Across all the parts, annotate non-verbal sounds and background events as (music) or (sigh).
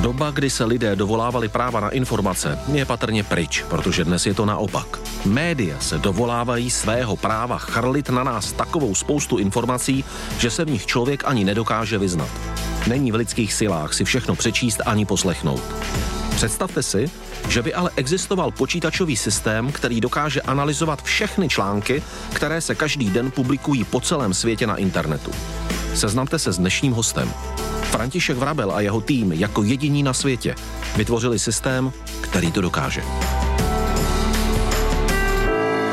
Doba, kdy se lidé dovolávali práva na informace, je patrně pryč, protože dnes je to naopak. Média se dovolávají svého práva chrlit na nás takovou spoustu informací, že se v nich člověk ani nedokáže vyznat. Není v lidských silách si všechno přečíst ani poslechnout. Představte si, že by ale existoval počítačový systém, který dokáže analyzovat všechny články, které se každý den publikují po celém světě na internetu. Seznamte se s dnešním hostem. František Vrabel a jeho tým jako jediní na světě vytvořili systém, který to dokáže.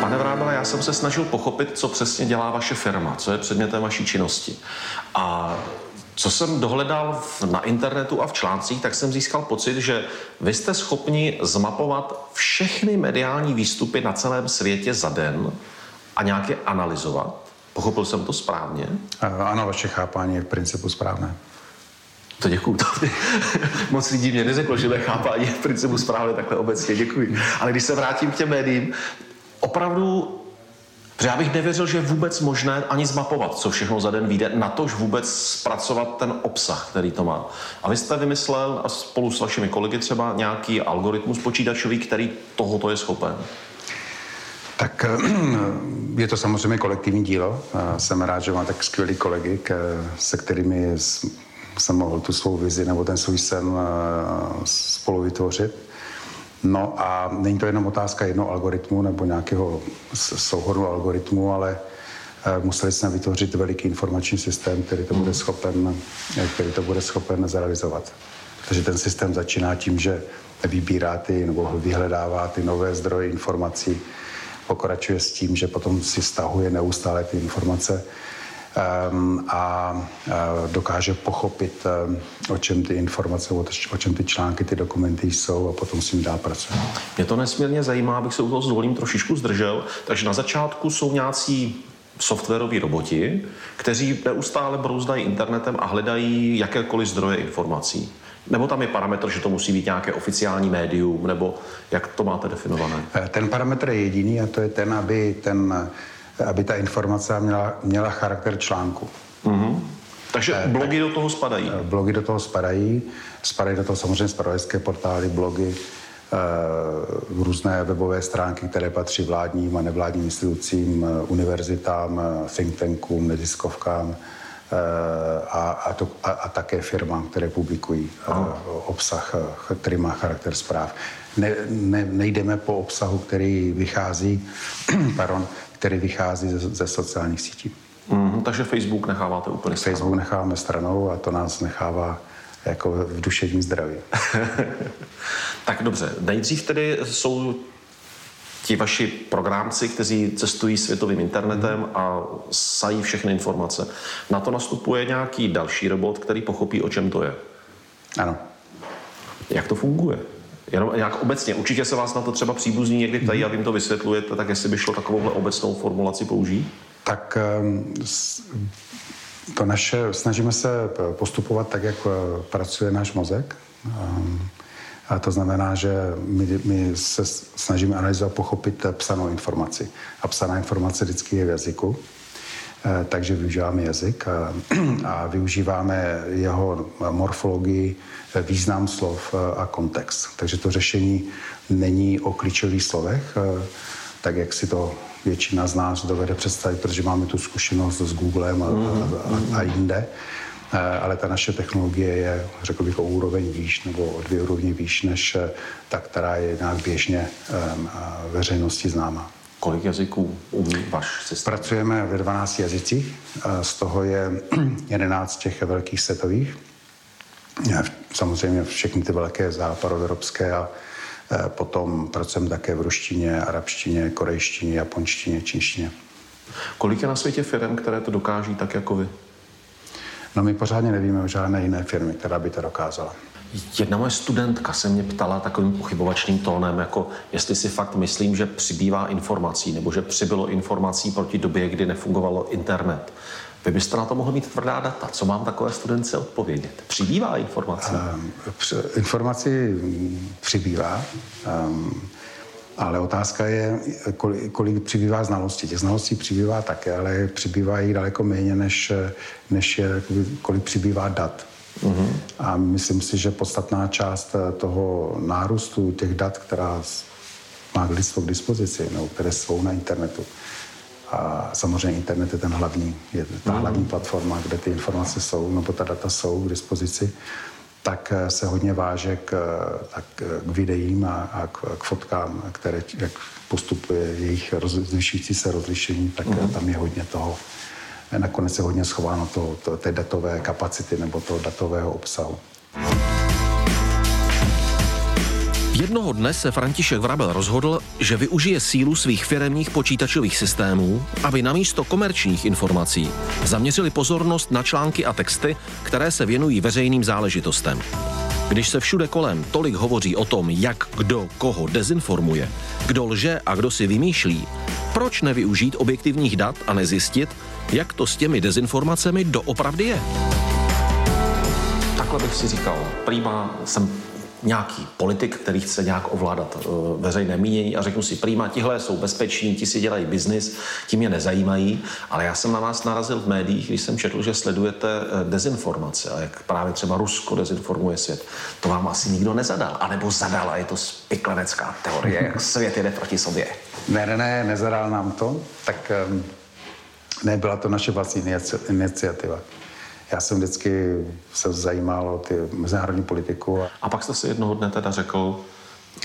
Pane Vrábele, já jsem se snažil pochopit, co přesně dělá vaše firma, co je předmětem vaší činnosti. A co jsem dohledal na internetu a v článcích, tak jsem získal pocit, že vy jste schopni zmapovat všechny mediální výstupy na celém světě za den a nějak je analyzovat. Pochopil jsem to správně? Ano, vaše chápání je v principu správné. To děkuju. To (laughs) moc lidí mě neřeklo, že mé chápání je v principu správně takhle obecně. Děkuji. Ale když se vrátím k těm médiím, opravdu Protože já bych nevěřil, že je vůbec možné ani zmapovat, co všechno za den vyjde, na tož vůbec zpracovat ten obsah, který to má. A vy jste vymyslel a spolu s vašimi kolegy třeba nějaký algoritmus počítačový, který tohoto je schopen. Tak (clears throat) je to samozřejmě kolektivní dílo. Jsem rád, že mám tak skvělý kolegy, se kterými jsem mohl tu svou vizi nebo ten svůj sen spolu vytvořit. No a není to jenom otázka jednoho algoritmu nebo nějakého souhodu algoritmu, ale eh, museli jsme vytvořit veliký informační systém, který to bude schopen, eh, který to bude schopen zrealizovat. Takže ten systém začíná tím, že vybírá ty nebo vyhledává ty nové zdroje informací, pokračuje s tím, že potom si stahuje neustále ty informace Ehm, a dokáže pochopit, ehm, o čem ty informace, o čem ty články, ty dokumenty jsou a potom s tím dá pracovat. Mě to nesmírně zajímá, abych se u toho s dovolím trošičku zdržel. Takže na začátku jsou nějací softwaroví roboti, kteří neustále brouzdají internetem a hledají jakékoliv zdroje informací. Nebo tam je parametr, že to musí být nějaké oficiální médium, nebo jak to máte definované? Eh, ten parametr je jediný a to je ten, aby ten aby ta informace měla, měla charakter článku. Mm-hmm. Takže eh, blogy do toho spadají? Eh, blogy do toho spadají. Spadají do toho samozřejmě spravodajské portály, blogy, eh, různé webové stránky, které patří vládním a nevládním institucím, univerzitám, think tankům, neziskovkám a, a, to, a, a také firmám, které publikují Aha. obsah, který má charakter zpráv. Ne, ne, nejdeme po obsahu, který vychází (clears throat) pardon, který vychází ze, ze sociálních sítí. Mm, takže Facebook necháváte úplně stranou. Facebook necháváme stranou a to nás nechává jako v duševním zdraví. (laughs) tak dobře, nejdřív tedy jsou ti vaši programci, kteří cestují světovým internetem a sají všechny informace. Na to nastupuje nějaký další robot, který pochopí, o čem to je. Ano. Jak to funguje? Jenom nějak obecně, určitě se vás na to třeba příbuzní někdy ptají a vy jim to vysvětlujete, tak jestli by šlo takovouhle obecnou formulaci použít? Tak ehm, to naše, snažíme se postupovat tak, jak eh, pracuje náš mozek. A to znamená, že my, my se snažíme analyzovat, pochopit psanou informaci. A psaná informace vždycky je v jazyku. Eh, takže využíváme jazyk a, a využíváme jeho morfologii, eh, význam slov eh, a kontext. Takže to řešení není o klíčových slovech, tak jak si to většina z nás dovede představit, protože máme tu zkušenost s Googlem a, a, a jinde. Ale ta naše technologie je, řekl bych, o úroveň výš nebo o dvě úrovně výš než ta, která je nějak běžně veřejnosti známá. Kolik jazyků umí váš systém? Pracujeme ve 12 jazycích, z toho je (clears throat) 11 těch velkých setových. Samozřejmě všechny ty velké západoevropské a potom pracujeme také v ruštině, arabštině, korejštině, japonštině, čínštině. Kolik je na světě firm, které to dokáží tak jako vy? No my pořádně nevíme o žádné jiné firmy, která by to dokázala. Jedna moje studentka se mě ptala takovým pochybovačným tónem, jako jestli si fakt myslím, že přibývá informací, nebo že přibylo informací proti době, kdy nefungovalo internet. Vy byste na to mohl mít tvrdá data. Co mám takové studence odpovědět? Přibývá informací? Um, informací přibývá, um, ale otázka je, kolik, kolik přibývá znalostí. Těch znalostí přibývá také, ale přibývá jich daleko méně, než, než je, kolik přibývá dat. Mm-hmm. A myslím si, že podstatná část toho nárůstu těch dat, která má lidstvo k dispozici, nebo které jsou na internetu, a samozřejmě internet je ten hlavní, je ta mm. hlavní platforma, kde ty informace jsou, nebo ta data jsou k dispozici, tak eh, se hodně váže k, tak eh, k videím a, a k, k fotkám, které, jak postupuje jejich zvyšující se rozlišení, tak mm. tam je hodně toho. Nakonec je hodně schováno to, to, té datové kapacity nebo toho datového obsahu. Jednoho dne se František Vrabel rozhodl, že využije sílu svých firemních počítačových systémů, aby na místo komerčních informací zaměřili pozornost na články a texty, které se věnují veřejným záležitostem. Když se všude kolem tolik hovoří o tom, jak kdo koho dezinformuje, kdo lže a kdo si vymýšlí, proč nevyužít objektivních dat a nezjistit, jak to s těmi dezinformacemi doopravdy je? Takhle bych si říkal, prýma jsem nějaký politik, který chce nějak ovládat uh, veřejné mínění a řeknu si, prýma, tihle jsou bezpeční, ti si dělají biznis, ti mě nezajímají, ale já jsem na vás narazil v médiích, když jsem četl, že sledujete uh, dezinformace a jak právě třeba Rusko dezinformuje svět. To vám asi nikdo nezadal, anebo zadal a je to spiklenecká teorie, jak (laughs) svět jede proti sobě. Ne, ne, ne, nezadal nám to, tak um, nebyla to naše vlastní iniciativa. Já jsem vždycky se zajímal o ty mezinárodní politiku. A pak jste si jednoho dne teda řekl,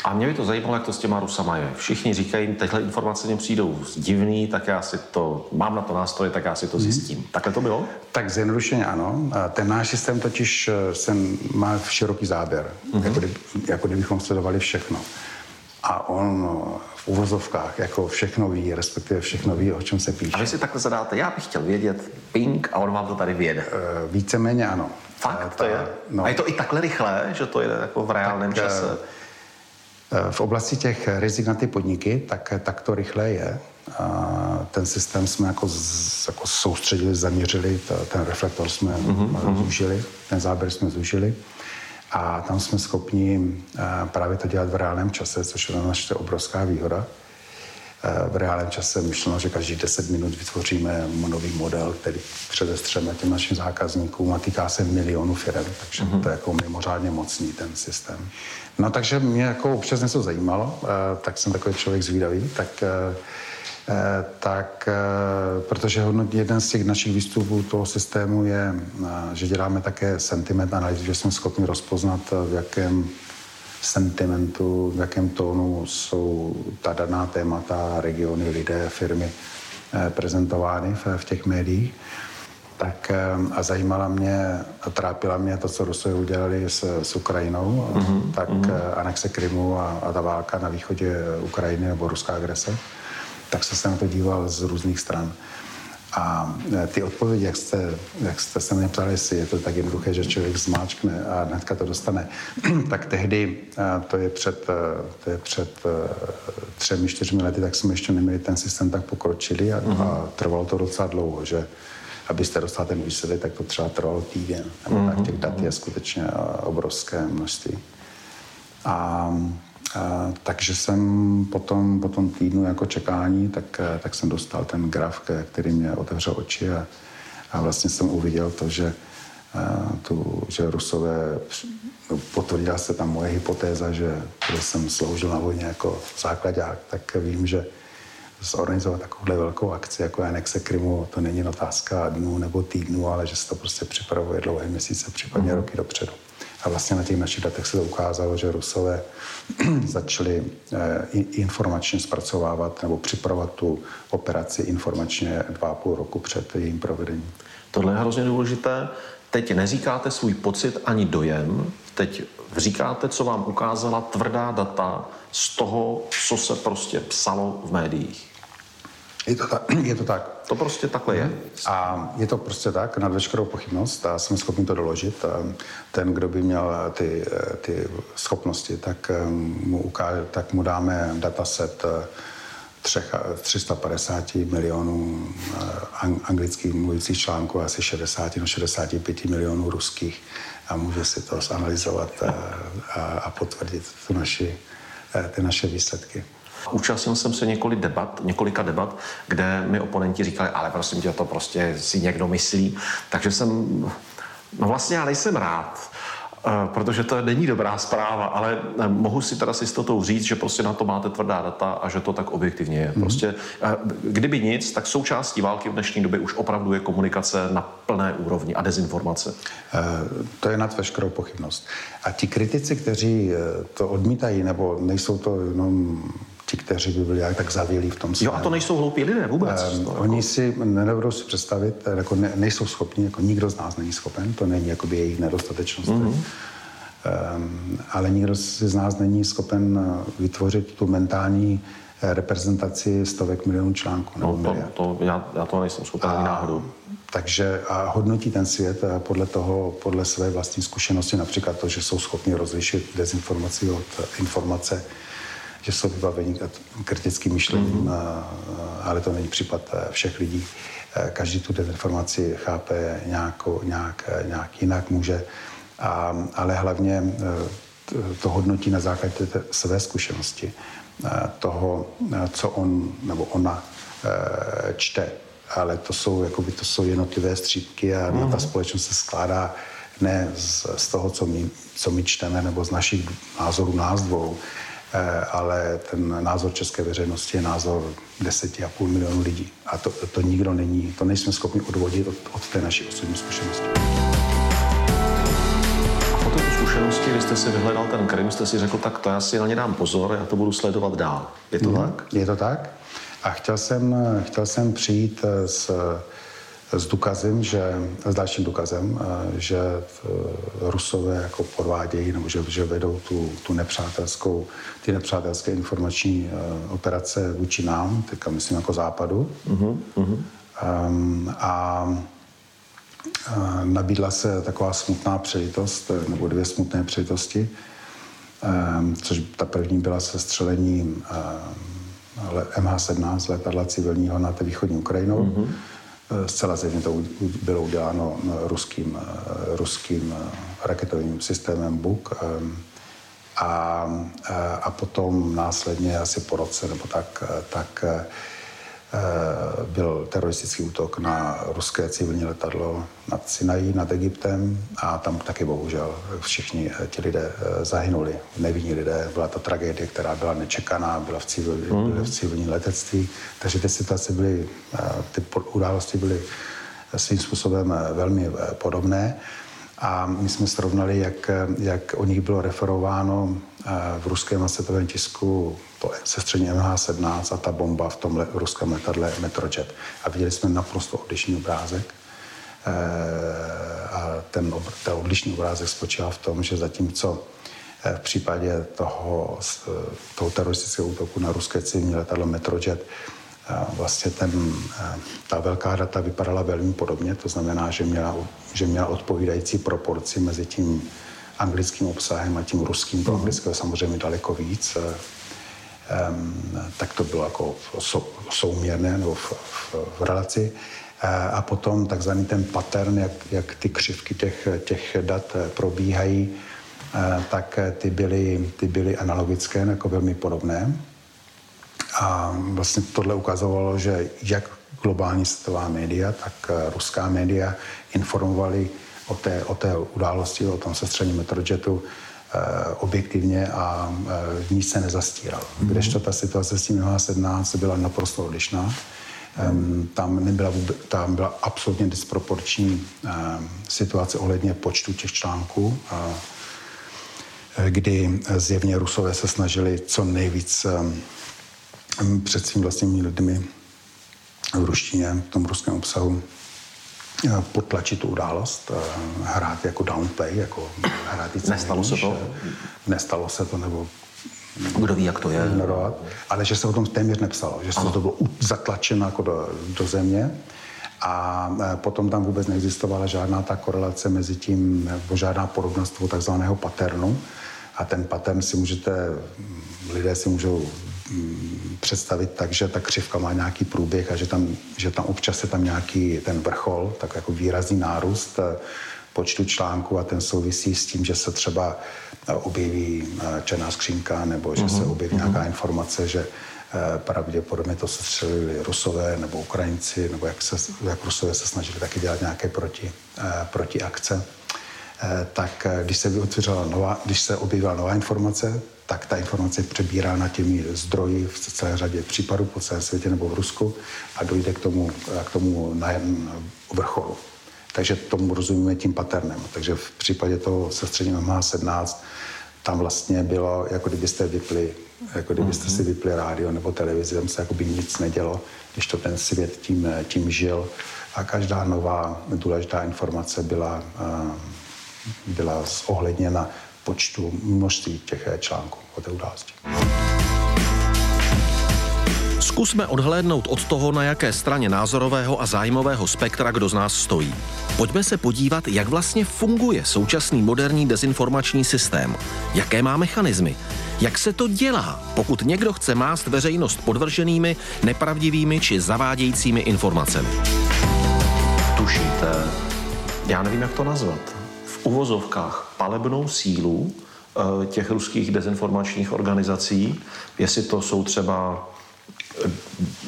a mě by to zajímalo, jak to s těma Rusama je. Všichni říkají, tyhle informace mě přijdou divný, tak já si to, mám na to nástroje, tak já si to mhm. zjistím. Hmm. Takhle to bylo? Tak zjednodušeně ano. Ten náš systém totiž eh, sen má široký záběr, hmm. jako, kdyby, jako kdybychom sledovali všechno. A on v uvozovkách jako všechno ví, respektive všechno ví, o čem se píše. A vy si takhle zadáte, já bych chtěl vědět ping a on vám to tady věde. E, víceméně ano. Fakt to je? No. A je to i takhle rychlé, že to je jako v reálném tak, čase? E, v oblasti těch rizik na ty podniky, tak, tak to rychle je. A ten systém jsme jako, z, jako soustředili, zaměřili, ten reflektor jsme mm-hmm. zúžili, ten záběr jsme zúžili. A tam jsme schopni eh, právě to dělat v reálném čase, což je naše obrovská výhoda. Eh, v reálném čase myšleno, že každý 10 minut vytvoříme nový model, který předestřeme těm našim zákazníkům a týká se milionů firm, takže mm-hmm. to je jako mimořádně mocný ten systém. No takže mě jako občas něco zajímalo, eh, tak jsem takový člověk zvídavý, tak tak eh, protože jeden z těch našich výstupů toho systému je, eh, že děláme také sentiment analýzu, že jsme schopni rozpoznat, v jakém sentimentu, v jakém tónu jsou ta daná témata, regiony, lidé, firmy prezentovány v, v těch médiích. Tak a zajímala mě a trápila mě to, co Rusové udělali s, s Ukrajinou, mm-hmm. tak mm-hmm. anexe Krymu a, a ta válka na východě Ukrajiny nebo ruská agrese tak jsem se na to díval z různých stran. A e, ty odpovědi, jak jste, jak jste se mě ptali, jestli je to tak jednoduché, že člověk zmáčkne a hnedka to dostane, (clears throat) tak tehdy, e, to je před, e, to je před třemi, čtyřmi lety, tak jsme ještě neměli ten systém tak pokročili a, uh-huh. a mhm. trvalo to docela dlouho, že abyste dostal ten výsledek, tak to třeba trvalo týden. uh-huh. tak těch dat je skutečně obrovské množství. A, takže jsem potom, po tom týdnu jako čekání, tak, tak jsem dostal ten graf, který mě otevřel oči a, a vlastně jsem uviděl to, že, a, tu, že Rusové, no, potvrdila se tam moje hypotéza, že když jsem sloužil na vojně jako základák, tak vím, že zorganizovat takovouhle velkou akci jako anexe Krymu, to není otázka dnů nebo týdnů, ale že se to prostě připravuje dlouhé měsíce, případně mm-hmm. roky dopředu. A vlastně na těch našich datech se to ukázalo, že Rusové (clears throat) začali eh, informačně zpracovávat nebo připravovat tu operaci informačně dva a půl roku před jejím provedením. Tohle je hrozně důležité. Teď neříkáte svůj pocit ani dojem, teď říkáte, co vám ukázala tvrdá data z toho, co se prostě psalo v médiích. Je to, tak, (clears throat) je to tak. To prostě takhle je. A je to prostě tak, nad veškerou pochybnost a jsem schopný to doložit. Ten, kdo by měl ty, ty schopnosti, tak mu, ukáže, tak mu dáme dataset eh, třech, 350 milionů eh, anglických mluvících článků, asi 60 no 65 milionů ruských a může si to zanalizovat a, eh, a, a potvrdit tu naši, ty naše výsledky. Účastnil jsem se několik debat, několika debat, kde mi oponenti říkali, ale prosím tě, to prostě si někdo myslí. Takže jsem No vlastně já nejsem rád, eh, protože to není dobrá zpráva, ale eh, mohu si teda s jistotou říct, že prostě na to máte tvrdá data a že to tak objektivně je. Mm-hmm. Prostě eh, kdyby nic, tak součástí války v dnešní době už opravdu je komunikace na plné úrovni a dezinformace. To je nad veškerou pochybnost. A ti kritici, kteří to odmítají, nebo nejsou to jenom ti, kteří by byli jak tak zavělí v tom svém. Jo, a to nejsou hloupí lidé vůbec. Um, to, jako... Oni si nedovedou si představit, jako ne, nejsou schopni, jako nikdo z nás není schopen, to není jakoby jejich nedostatečnost. Mm-hmm. Um, ale nikdo z nás není schopen eh, vytvořit tu mentální eh, reprezentaci stovek milionů článků. No, to, to, já, já to nejsem schopen ani náhodou. Takže a hodnotí ten svět eh, podle toho, podle své vlastní zkušenosti, například to, že jsou schopni rozlišit dezinformaci od informace, že jsou vybaveni kritickým myšlením, mm-hmm. ale to není případ eh, všech lidí. Eh, každý tu dezinformaci chápe nějakou, nějak, nějak jinak může, a, ale hlavně to hodnotí na základě té své zkušenosti, toho, co on nebo ona čte. Ale to jsou, jakoby, to jsou jednotlivé střípky a mm-hmm. ta mhm. společnost se skládá ne z, z toho, co my, co my čteme, nebo z našich názorů nás dvou, Eh, ale ten názor české veřejnosti je názor 10,5 milionů lidí. A to, to nikdo není, to nejsme schopni odvodit od, od té naší osobní zkušenosti. A po této zkušenosti, když jste si vyhledal ten Krym, jste si řekl, tak to já si na ně dám pozor, já to budu sledovat dál. Je to hmm, tak? Je to tak. A chtěl jsem, chtěl jsem přijít eh, s s důkazem, že, s dalším důkazem, že Rusové jako podvádějí nebo že, že vedou tu, tu nepřátelskou, ty nepřátelské informační uh, operace vůči nám, teďka myslím jako západu. Uh-huh, uh-huh. Um, a nabídla se taková smutná přejitost, nebo dvě smutné přejitosti, um, což ta první byla se střelením um, MH17 letadla civilního nad východní Ukrajinou. Uh-huh zcela zjevně to bylo uděláno eh, ruským, eh, ruským raketovým systémem Buk. A, a potom následně asi po roce nebo tak, tak byl teroristický útok na ruské civilní letadlo nad Sinají, nad Egyptem a tam taky bohužel všichni ti lidé zahynuli, nevinní lidé. Byla to tragédie, která byla nečekaná, byla v, civil, mm. byla v civilním letectví, takže ty situace byly, ty události byly svým způsobem velmi podobné. A my jsme srovnali, jak, jak o nich bylo referováno v ruském a světovém tisku to sestření MH17 a ta bomba v tom ruském letadle Metrojet. A viděli jsme naprosto odlišný obrázek. Eh, a ten, ten odlišný obrázek spočíval v tom, že zatímco eh, v případě toho, toho teroristického útoku na ruské civilní letadlo Metrojet vlastně ten, ta velká data vypadala velmi podobně, to znamená, že měla, že měla odpovídající proporci mezi tím anglickým obsahem a tím ruským, to anglického samozřejmě daleko víc tak to bylo jako souměrné nebo v, v, v relaci. A potom takzvaný ten pattern, jak, jak ty křivky těch, těch dat eh, probíhají, eh, tak ty byly, ty byly analogické, jako velmi podobné. A vlastně tohle ukazovalo, že jak globální světová média, tak eh, ruská média informovali o té, o té události, o tom sestření Metrojetu Eh, objektivně a eh, nic se nezastíral. Kdežto ta situace s tím MH17 byla naprosto odlišná. Tam, nebyla vůbec, tam byla absolutně disproporční situace ohledně počtu těch článků, eh, kdy zjevně Rusové se snažili co nejvíc před svým vlastními lidmi v ruštině, v tom ruském obsahu, Eh, potlačit tu událost, eh, hrát jako downplay, jako hrát Nestalo se to? Nestalo se to, nebo kdo ví, jak to je. Ignorovat, ale že se o tom téměř nepsalo, že se to bylo zatlačeno jako do, do země a eh, potom tam vůbec neexistovala žádná ta korelace mezi tím, nebo žádná podobnost toho takzvaného paternu. A ten pattern si můžete, lidé si můžou představit tak, že ta křivka má nějaký průběh a že tam, že tam občas je tam nějaký ten vrchol, tak jako výrazný nárůst eh, počtu článků a ten souvisí s tím, že se třeba eh, objeví eh, černá skřínka nebo že uh-huh, se mhm, objeví uh-huh. nějaká mhm. informace, že pravděpodobně to se střelili Rusové nebo Ukrajinci, nebo jak, se, jak Rusové se snažili taky dělat nějaké proti, proti akce. tak když se nová, když se objevila nová informace, tak ta informace je přebírána těmi zdroji v celé řadě případů po celém světě nebo v Rusku a dojde k tomu, k tomu na vrcholu. Takže tomu rozumíme tím paternem. Takže v případě toho sestředního MH17 tam vlastně bylo, jako kdybyste vypli, jako kdybyste si vypli rádio nebo televizi, tam se jako by nic nedělo, když to ten svět tím, tím žil a každá nová důležitá informace byla, byla zohledněna počtu množství těch článků o té události. Zkusme odhlédnout od toho, na jaké straně názorového a zájmového spektra kdo z nás stojí. Pojďme se podívat, jak vlastně funguje současný moderní dezinformační systém. Jaké má mechanismy? Jak se to dělá, pokud někdo chce mást veřejnost podvrženými, nepravdivými či zavádějícími informacemi? Tušíte, já nevím, jak to nazvat, uvozovkách palebnou sílu eh, těch ruských dezinformačních organizací, jestli to jsou třeba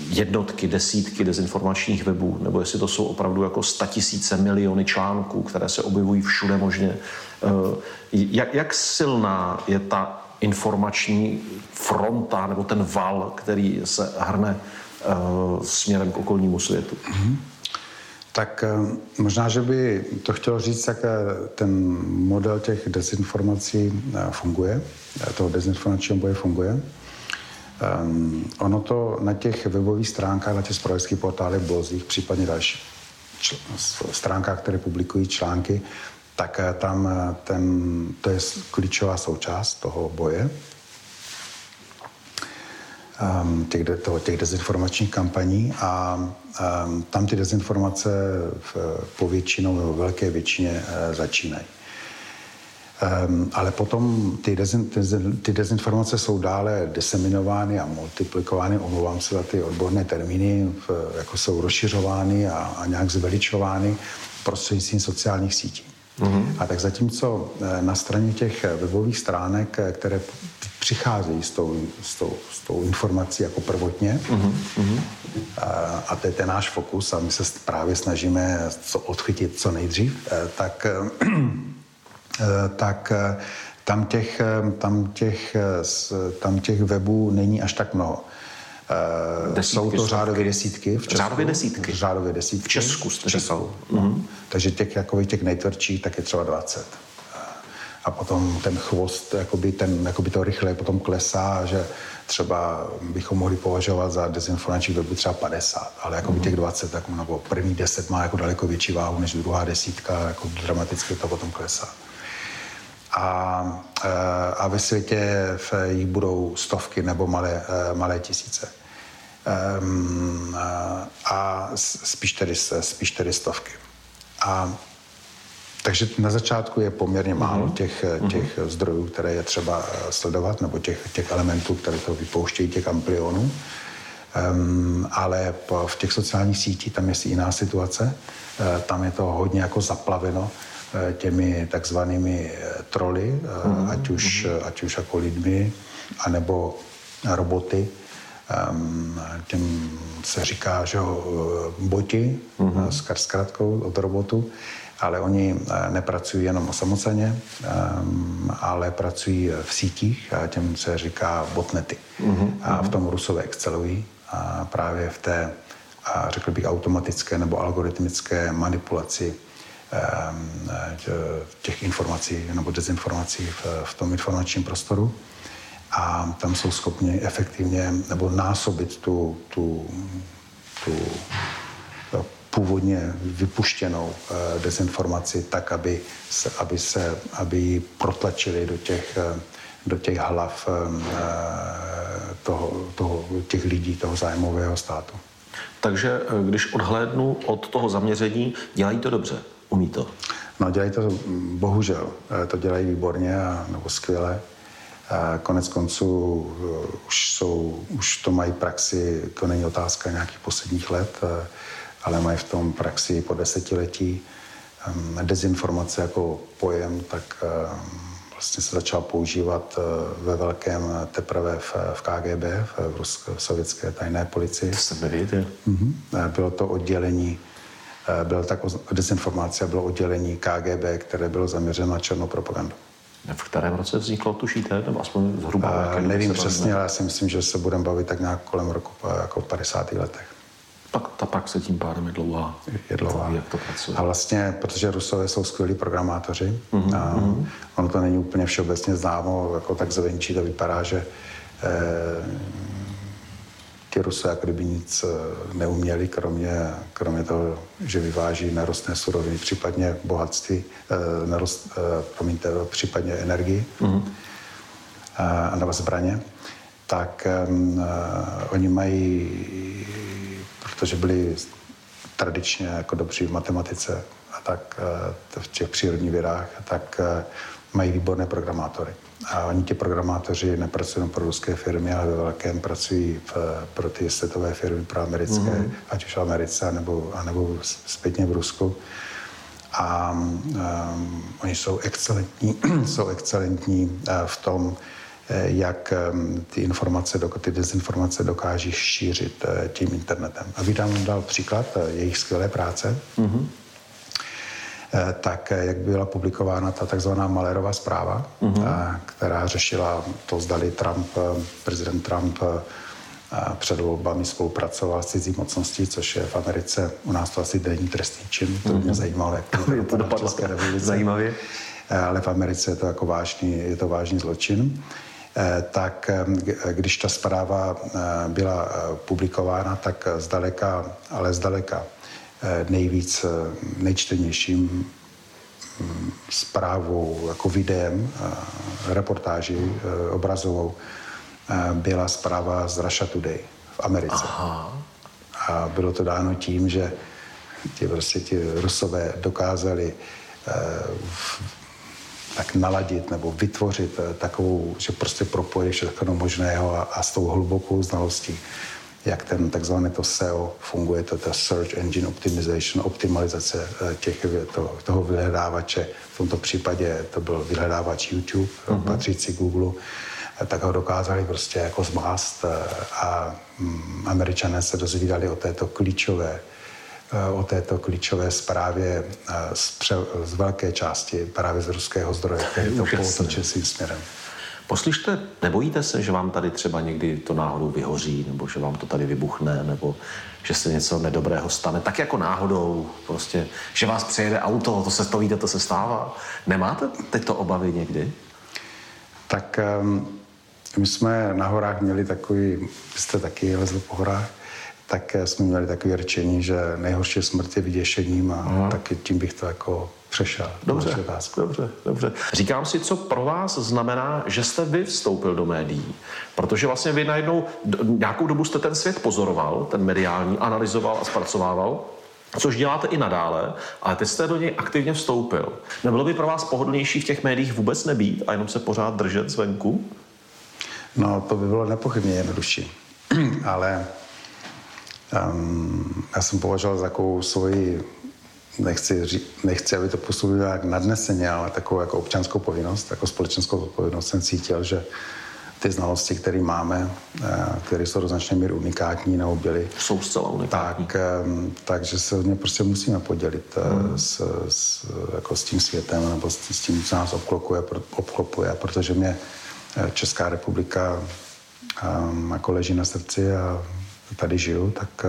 jednotky, desítky dezinformačních webů, nebo jestli to jsou opravdu jako statisíce, miliony článků, které se objevují všude možně. Eh, jak, jak silná je ta informační fronta nebo ten val, který se hrne směrem k okolnímu světu? Mm-hmm. Tak eh, možná, že by to chtělo říct, jak ten model těch dezinformací funguje, toho dezinformačního boje funguje. Um, ono to na těch webových stránkách, na těch spravodajských portálech, blozích, případně další čl- stránkách, které publikují články, tak eh, tam eh, ten, to je klíčová součást toho boje, um, těch, toho, těch dezinformačních kampaní a um, tam ty dezinformace v, povětšinou, ve velké většině uh, začínají. Um, ale potom ty, dezin, ty dezinformace jsou dále diseminovány a multiplikovány, omlouvám se za ty odborné termíny, v, jako jsou rozšiřovány a, a nějak zveličovány prostřednictvím sociálních sítí. Mm-hmm. A tak zatímco eh, na straně těch webových stránek, eh, které přicházejí s tou, s tou, s tou informací jako prvotně, mm-hmm. a, a to je ten náš fokus a my se právě snažíme co odchytit co nejdřív, eh, tak Eh, tak eh, tam těch, tam, těch, tam těch webů není až tak mnoho. Desítky, Jsou to řádově desítky v Česku. Řádově desítky? Řádově desítky. V Česku jste v Česku. Mm-hmm. Takže těch, jakoby, těch nejtvrdších tak je třeba 20. A potom ten chvost, jakoby, ten, jakoby to rychle potom klesá, že třeba bychom mohli považovat za dezinformační webu třeba 50, ale jako mm-hmm. těch 20, tak, nebo první 10 má jako daleko větší váhu než druhá desítka, jako dramaticky to potom klesá a, e, a ve světě jich budou stovky nebo malé, e, malé tisíce. Um, a spíš tedy, spíš tedy stovky. A takže na začátku je poměrně málo mhm. těch, mhm. těch zdrojů, které je třeba e, sledovat, nebo těch, těch elementů, které to vypouštějí, těch amplionů. Um, ale po, v těch sociálních sítích tam je jiná situace. Uh, tam je to hodně jako zaplaveno Eh, těmi takzvanými eh, troly, mm-hmm. ať, už, ať už jako lidmi, anebo roboty. Um, těm se říká, že boti, mm-hmm. s zkratkou od robotu, ale oni nepracují jenom osamoceně, um, ale pracují v sítích a těm se říká botnety. Mm-hmm. A v tom Rusové excelují a právě v té, řekl bych, automatické nebo algoritmické manipulaci těch informací nebo dezinformací v, v tom informačním prostoru a tam jsou schopni efektivně nebo násobit tu, tu, tu původně vypuštěnou eh, dezinformaci tak, aby, se, aby, se, aby ji protlačili do těch, eh, do těch hlav eh, toho, toho, těch lidí, toho zájmového státu. Takže když odhlédnu od toho zaměření, dělají to dobře. Umí to? No dělají to, bohužel, eh, to dělají výborně a, nebo skvěle. A konec konců už, jsou, už to mají praxi, to není otázka nějakých posledních let, ale mají v tom praxi po desetiletí. Dezinformace jako pojem, tak vlastně se začal používat ve velkém teprve v, v KGB, v, ruské, v sovětské tajné policii. To jste nevěděl. Mm-hmm. Bylo to oddělení byl tak dezinformace, bylo oddělení KGB, které bylo zaměřeno na černou propagandu. V kterém roce vzniklo, tušíte, nebo aspoň zhruba? Uh, nevím přesně, ale já si myslím, že se budeme bavit tak nějak kolem roku jako v 50. letech. Tak ta praxe tím pádem je dlouhá. Je dlouhá. jak to pracuje. A vlastně, protože Rusové jsou skvělí programátoři, mm-hmm. a mhm. ono to není úplně všeobecně známo, jako tak zvenčí to vypadá, že eh, ty Rusové jako kdyby nic eh, neuměli, kromě, kromě toho, že vyváží nerostné suroviny, případně bohatství, eh, nerost, eh, promiňte, případně energii mm-hmm. a nebo zbraně, tak uh, oni mají, protože byli tradičně jako dobří v matematice a tak uh, v těch přírodních vědách, tak uh, mají výborné programátory. A oni ti programátoři nepracují pro ruské firmy, ale ve velkém pracují v, pro ty světové firmy, pro americké, mm-hmm. ať už v Americe, nebo, anebo zpětně v Rusku. A um, oni jsou excelentní, (clears throat) jsou excelentní uh, v tom, jak um, ty informace, ty dezinformace dokáží šířit uh, tím internetem. A vydám dal příklad uh, jejich skvělé práce. Mm-hmm Eh, tak eh, jak byla publikována ta takzvaná Malerová zpráva, mm-hmm. která řešila to, zdali Trump, prezident Trump před volbami spolupracoval s cizí mocností, což je v Americe, u nás to asi denní trestný čin, to mě mm-hmm. zajímalo, jak to, (laughs) to dopadlo České. Zajímavě. Ale v Americe je to jako vážný, je to vážný zločin. Tak když ta zpráva byla publikována, tak zdaleka, ale zdaleka Eh, nejvíc eh, nejčtenějším mm, zprávou, jako videem, eh, reportáži obrazovou, byla zpráva z Russia Today v Americe. Aha. A bylo to dáno tím, že ti, prostě ti Rusové dokázali tak naladit nebo vytvořit takovou, že prostě propojí všechno možného a, a s tou hlubokou znalostí jak ten takzvané to SEO funguje, to ta Search Engine Optimization, optimalizace eh, těch, to, toho vyhledávače. V tomto případě to byl vyhledávač YouTube, uh-huh. patřící Google, eh, tak ho dokázali prostě jako zmást eh, a mm, američané se dozvídali o této klíčové o této klíčové zprávě z, pře, z velké části právě z ruského zdroje, který to pootočil svým směrem. Poslyšte, nebojíte se, že vám tady třeba někdy to náhodou vyhoří, nebo že vám to tady vybuchne, nebo že se něco nedobrého stane, tak jako náhodou, prostě, že vás přejede auto, to se to víte, to se stává. Nemáte tyto obavy někdy? Tak um, my jsme na horách měli takový, jste taky lezli po horách, tak jsme měli takové řečení, že nejhorší smrt je vyděšením a Aha. taky tím bych to jako přešel. Dobře, dobře, dobře. Říkám si, co pro vás znamená, že jste vy vstoupil do médií. Protože vlastně vy najednou nějakou dobu jste ten svět pozoroval, ten mediální, analyzoval a zpracovával, což děláte i nadále, ale teď jste do něj aktivně vstoupil. Nebylo by pro vás pohodlnější v těch médiích vůbec nebýt a jenom se pořád držet zvenku? No, to by bylo nepochybně jednodušší. (clears throat) ale um, já jsem považoval za takovou svoji nechci, ří, nechci, aby to působilo jak nadneseně, ale takovou jako občanskou povinnost, jako společenskou odpovědnost jsem cítil, že ty znalosti, které máme, eh, které jsou do značné míry unikátní nebo byly, jsou zcela unikátní. Tak, takže se ně prostě musíme podělit eh, hmm. s, s, jako s tím světem nebo s, s tím, co nás obklopuje, obklopuje, protože mě eh, Česká republika jako leží na srdci a tady žiju, tak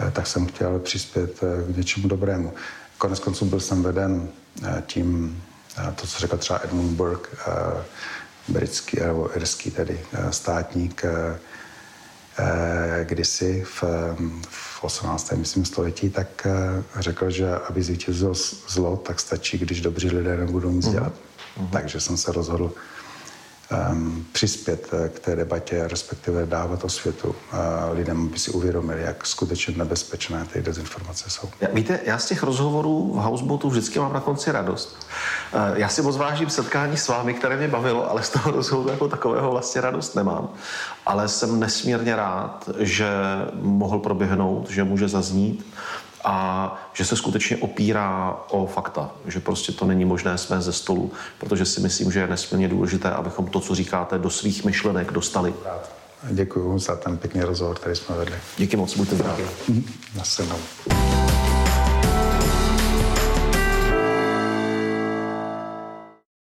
Eh, tak jsem chtěl přispět eh, k něčemu dobrému. Konec konců byl jsem veden eh, tím, to, co řekl třeba Edmund Burke, britský nebo irský tedy státník, kdysi v, v 18. myslím století, tak řekl, že aby zvítězilo zlo, tak stačí, když dobří lidé nebudou nic mhm. dělat. Mm-hmm. Takže jsem se rozhodl přispět eh, k té debatě, respektive dávat osvětu uh, lidem, aby si uvědomili, jak skutečně nebezpečné ty dezinformace jsou. Víte, já z těch rozhovorů v Houseboatu vždycky mám na konci radost. Uh, já si moc vážím setkání s vámi, které mě bavilo, ale z toho rozhovoru jako takového vlastně radost nemám. Ale jsem nesmírně rád, že mohl proběhnout, že může zaznít a že se skutečně opírá o fakta, že prostě to není možné jsme ze stolu, protože si myslím, že je nesmírně důležité, abychom to, co říkáte, do svých myšlenek dostali. Děkuji za ten pěkný rozhovor, který jsme vedli. Díky moc, buďte zdraví. Naslednou.